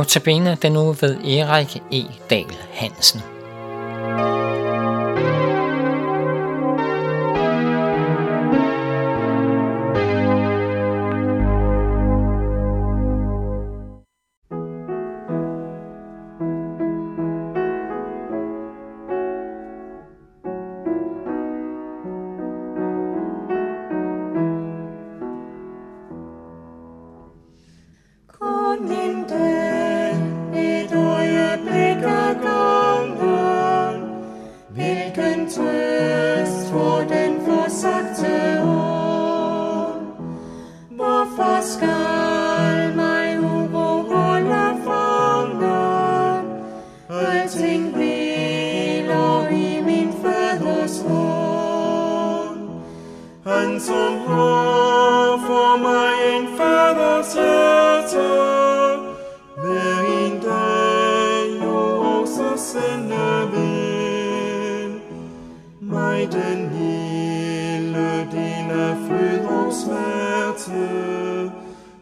Notabene den nu ved Erik E. Dahl Hansen.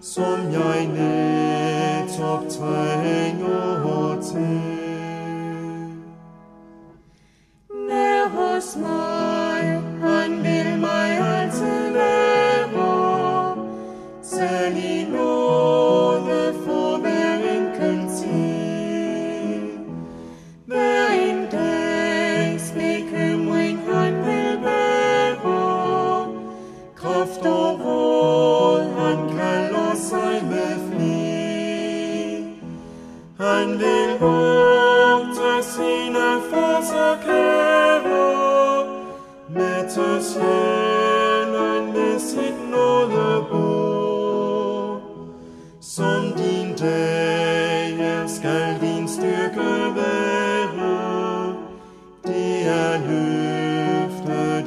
Som jeg netop trænger til. Nær hos mig,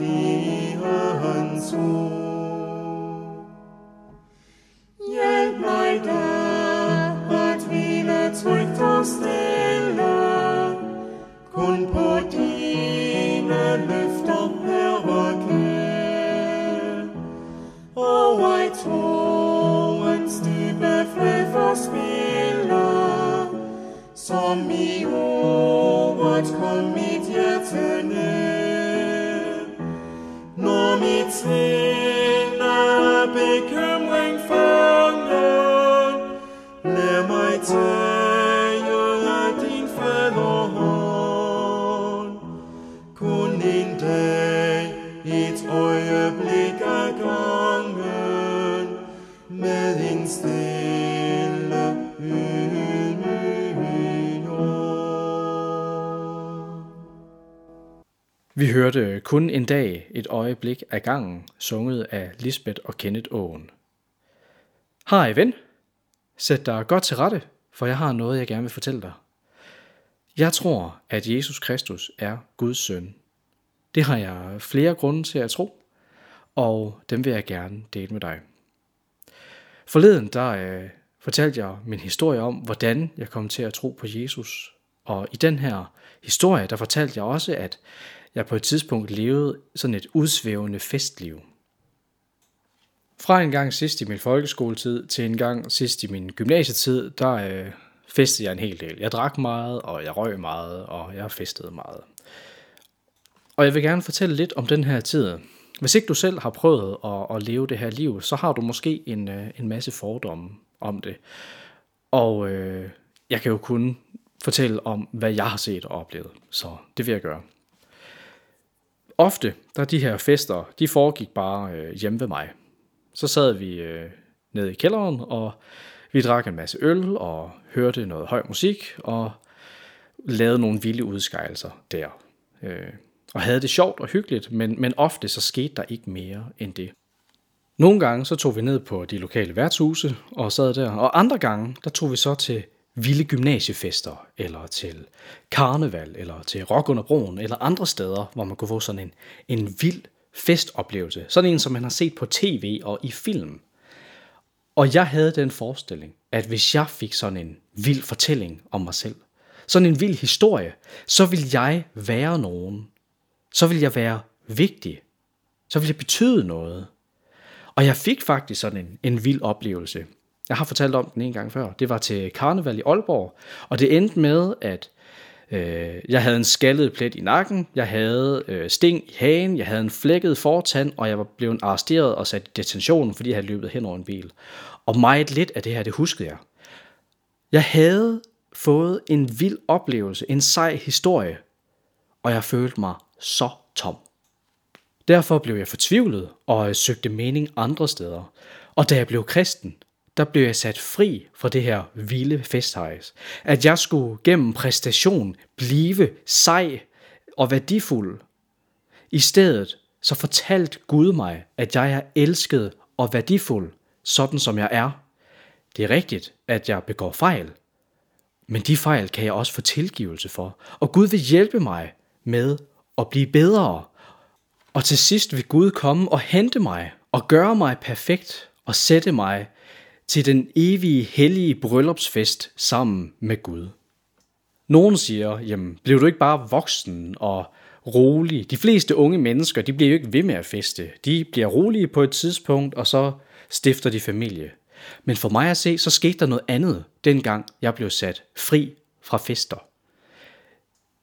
løftet zu. hans ord. Hjælp mig da at hvile trygt og stille, kun på dine løfter, Herre kær. Og ej troens dybe fred forspille, som i ordet kom Vi hørte kun en dag et øjeblik af gangen, sunget af Lisbeth og Kenneth Åen. Hej ven, sæt dig godt til rette, for jeg har noget, jeg gerne vil fortælle dig. Jeg tror, at Jesus Kristus er Guds søn. Det har jeg flere grunde til at tro, og dem vil jeg gerne dele med dig. Forleden der øh, fortalte jeg min historie om, hvordan jeg kom til at tro på Jesus. Og i den her historie, der fortalte jeg også, at jeg på et tidspunkt levede sådan et udsvævende festliv. Fra en gang sidst i min folkeskoletid til en gang sidst i min gymnasietid, der øh, festede jeg en hel del. Jeg drak meget, og jeg røg meget, og jeg festede meget. Og jeg vil gerne fortælle lidt om den her tid. Hvis ikke du selv har prøvet at, at leve det her liv, så har du måske en, øh, en masse fordomme om det. Og øh, jeg kan jo kun fortælle om, hvad jeg har set og oplevet. Så det vil jeg gøre. Ofte, der de her fester, de foregik bare øh, hjemme ved mig. Så sad vi øh, nede i kælderen, og vi drak en masse øl og hørte noget høj musik og lavede nogle vilde udskejelser der. Øh, og havde det sjovt og hyggeligt, men, men ofte så skete der ikke mere end det. Nogle gange så tog vi ned på de lokale værtshuse og sad der, og andre gange der tog vi så til vilde gymnasiefester, eller til karneval, eller til rock under broen, eller andre steder, hvor man kunne få sådan en, en vild festoplevelse. Sådan en, som man har set på tv og i film. Og jeg havde den forestilling, at hvis jeg fik sådan en vild fortælling om mig selv, sådan en vild historie, så vil jeg være nogen. Så vil jeg være vigtig. Så vil jeg betyde noget. Og jeg fik faktisk sådan en, en vild oplevelse. Jeg har fortalt om den en gang før. Det var til karneval i Aalborg, og det endte med, at øh, jeg havde en skaldet plet i nakken, jeg havde øh, sting i hagen, jeg havde en flækket fortand, og jeg var blevet arresteret og sat i detention, fordi jeg havde løbet hen over en bil. Og meget lidt af det her, det huskede jeg. Jeg havde fået en vild oplevelse, en sej historie, og jeg følte mig så tom. Derfor blev jeg fortvivlet og søgte mening andre steder. Og da jeg blev kristen, der blev jeg sat fri fra det her vilde festhejs. At jeg skulle gennem præstation blive sej og værdifuld. I stedet så fortalte Gud mig, at jeg er elsket og værdifuld, sådan som jeg er. Det er rigtigt, at jeg begår fejl, men de fejl kan jeg også få tilgivelse for. Og Gud vil hjælpe mig med at blive bedre. Og til sidst vil Gud komme og hente mig og gøre mig perfekt og sætte mig til den evige hellige bryllupsfest sammen med Gud. Nogen siger, jamen, blev du ikke bare voksen og rolig? De fleste unge mennesker, de bliver jo ikke ved med at feste. De bliver rolige på et tidspunkt, og så stifter de familie. Men for mig at se, så skete der noget andet, dengang jeg blev sat fri fra fester.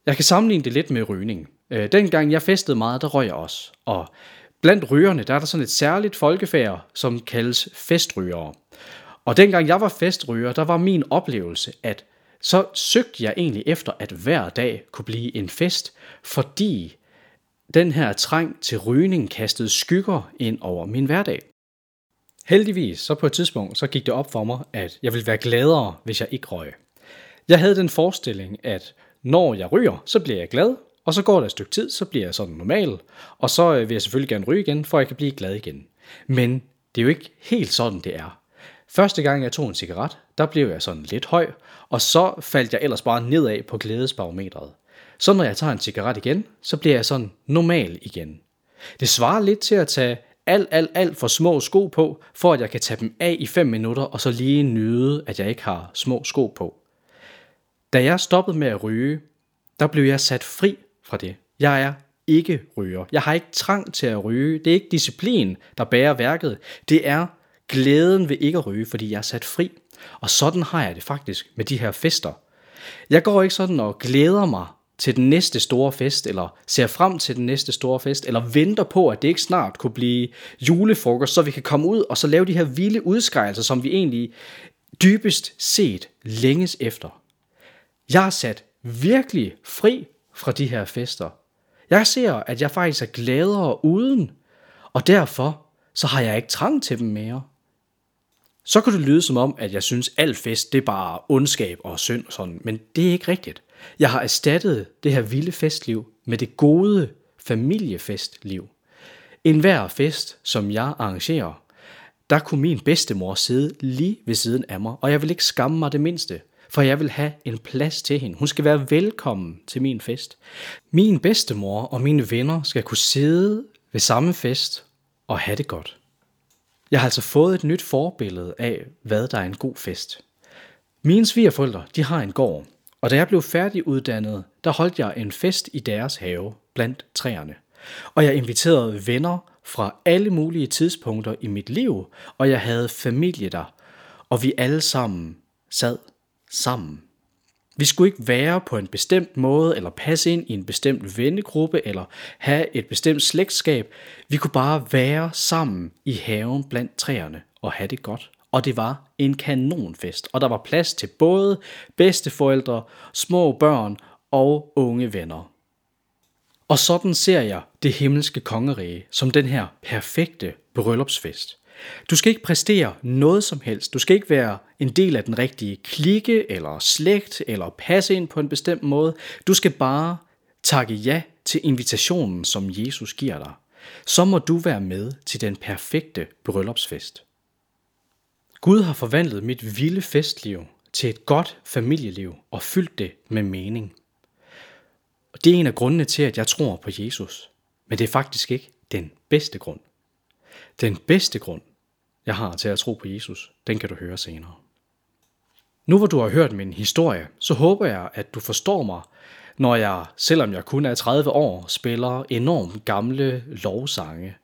Jeg kan sammenligne det lidt med rygning. Øh, dengang jeg festede meget, der røg jeg også. Og blandt rygerne, der er der sådan et særligt folkefærd, som kaldes festrygere. Og dengang jeg var festryger, der var min oplevelse, at så søgte jeg egentlig efter, at hver dag kunne blive en fest, fordi den her trang til rygning kastede skygger ind over min hverdag. Heldigvis, så på et tidspunkt, så gik det op for mig, at jeg ville være gladere, hvis jeg ikke røg. Jeg havde den forestilling, at når jeg ryger, så bliver jeg glad, og så går der et stykke tid, så bliver jeg sådan normal, og så øh, vil jeg selvfølgelig gerne ryge igen, for jeg kan blive glad igen. Men det er jo ikke helt sådan, det er. Første gang jeg tog en cigaret, der blev jeg sådan lidt høj, og så faldt jeg ellers bare nedad på glædesbarometret. Så når jeg tager en cigaret igen, så bliver jeg sådan normal igen. Det svarer lidt til at tage alt, alt, alt for små sko på, for at jeg kan tage dem af i 5 minutter, og så lige nyde, at jeg ikke har små sko på. Da jeg stoppede med at ryge, der blev jeg sat fri fra det. Jeg er ikke ryger. Jeg har ikke trang til at ryge. Det er ikke disciplin, der bærer værket. Det er glæden ved ikke at ryge, fordi jeg er sat fri. Og sådan har jeg det faktisk med de her fester. Jeg går ikke sådan og glæder mig til den næste store fest, eller ser frem til den næste store fest, eller venter på, at det ikke snart kunne blive julefrokost, så vi kan komme ud og så lave de her vilde udskejelser, som vi egentlig dybest set længes efter. Jeg er sat virkelig fri fra de her fester. Jeg ser, at jeg faktisk er gladere uden, og derfor så har jeg ikke trang til dem mere. Så kan det lyde som om, at jeg synes, al fest det er bare ondskab og synd og sådan, men det er ikke rigtigt. Jeg har erstattet det her vilde festliv med det gode familiefestliv. En hver fest, som jeg arrangerer, der kunne min bedstemor sidde lige ved siden af mig, og jeg vil ikke skamme mig det mindste, for jeg vil have en plads til hende. Hun skal være velkommen til min fest. Min bedstemor og mine venner skal kunne sidde ved samme fest og have det godt. Jeg har altså fået et nyt forbillede af, hvad der er en god fest. Mine svigerforældre, de har en gård, og da jeg blev færdiguddannet, der holdt jeg en fest i deres have blandt træerne. Og jeg inviterede venner fra alle mulige tidspunkter i mit liv, og jeg havde familie der, og vi alle sammen sad sammen. Vi skulle ikke være på en bestemt måde, eller passe ind i en bestemt vennegruppe, eller have et bestemt slægtskab. Vi kunne bare være sammen i haven blandt træerne og have det godt. Og det var en kanonfest, og der var plads til både bedsteforældre, små børn og unge venner. Og sådan ser jeg det himmelske kongerige som den her perfekte bryllupsfest. Du skal ikke præstere noget som helst. Du skal ikke være en del af den rigtige klikke eller slægt eller passe ind på en bestemt måde. Du skal bare takke ja til invitationen, som Jesus giver dig. Så må du være med til den perfekte bryllupsfest. Gud har forvandlet mit vilde festliv til et godt familieliv og fyldt det med mening. Og det er en af grundene til, at jeg tror på Jesus. Men det er faktisk ikke den bedste grund. Den bedste grund, jeg har til at tro på Jesus, den kan du høre senere. Nu hvor du har hørt min historie, så håber jeg, at du forstår mig, når jeg, selvom jeg kun er 30 år, spiller enormt gamle lovsange.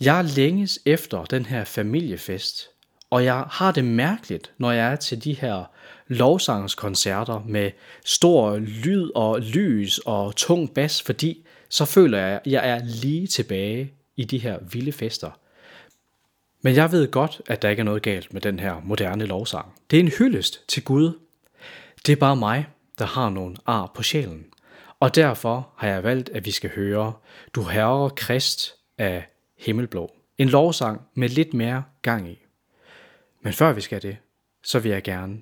Jeg længes efter den her familiefest, Og jeg har det mærkeligt, når jeg er til de her lovsangskoncerter med stor lyd og lys og tung bas, fordi så føler jeg, at jeg er lige tilbage i de her vilde fester. Men jeg ved godt, at der ikke er noget galt med den her moderne lovsang. Det er en hyldest til Gud. Det er bare mig, der har nogle ar på sjælen. Og derfor har jeg valgt, at vi skal høre Du Herre Krist af Himmelblå. En lovsang med lidt mere gang i. Men før vi skal det, så vil jeg gerne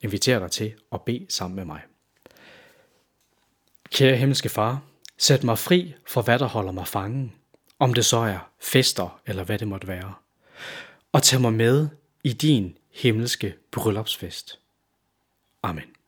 invitere dig til at bede sammen med mig. Kære himmelske far, sæt mig fri for hvad der holder mig fangen, om det så er fester eller hvad det måtte være, og tag mig med i din himmelske bryllupsfest. Amen.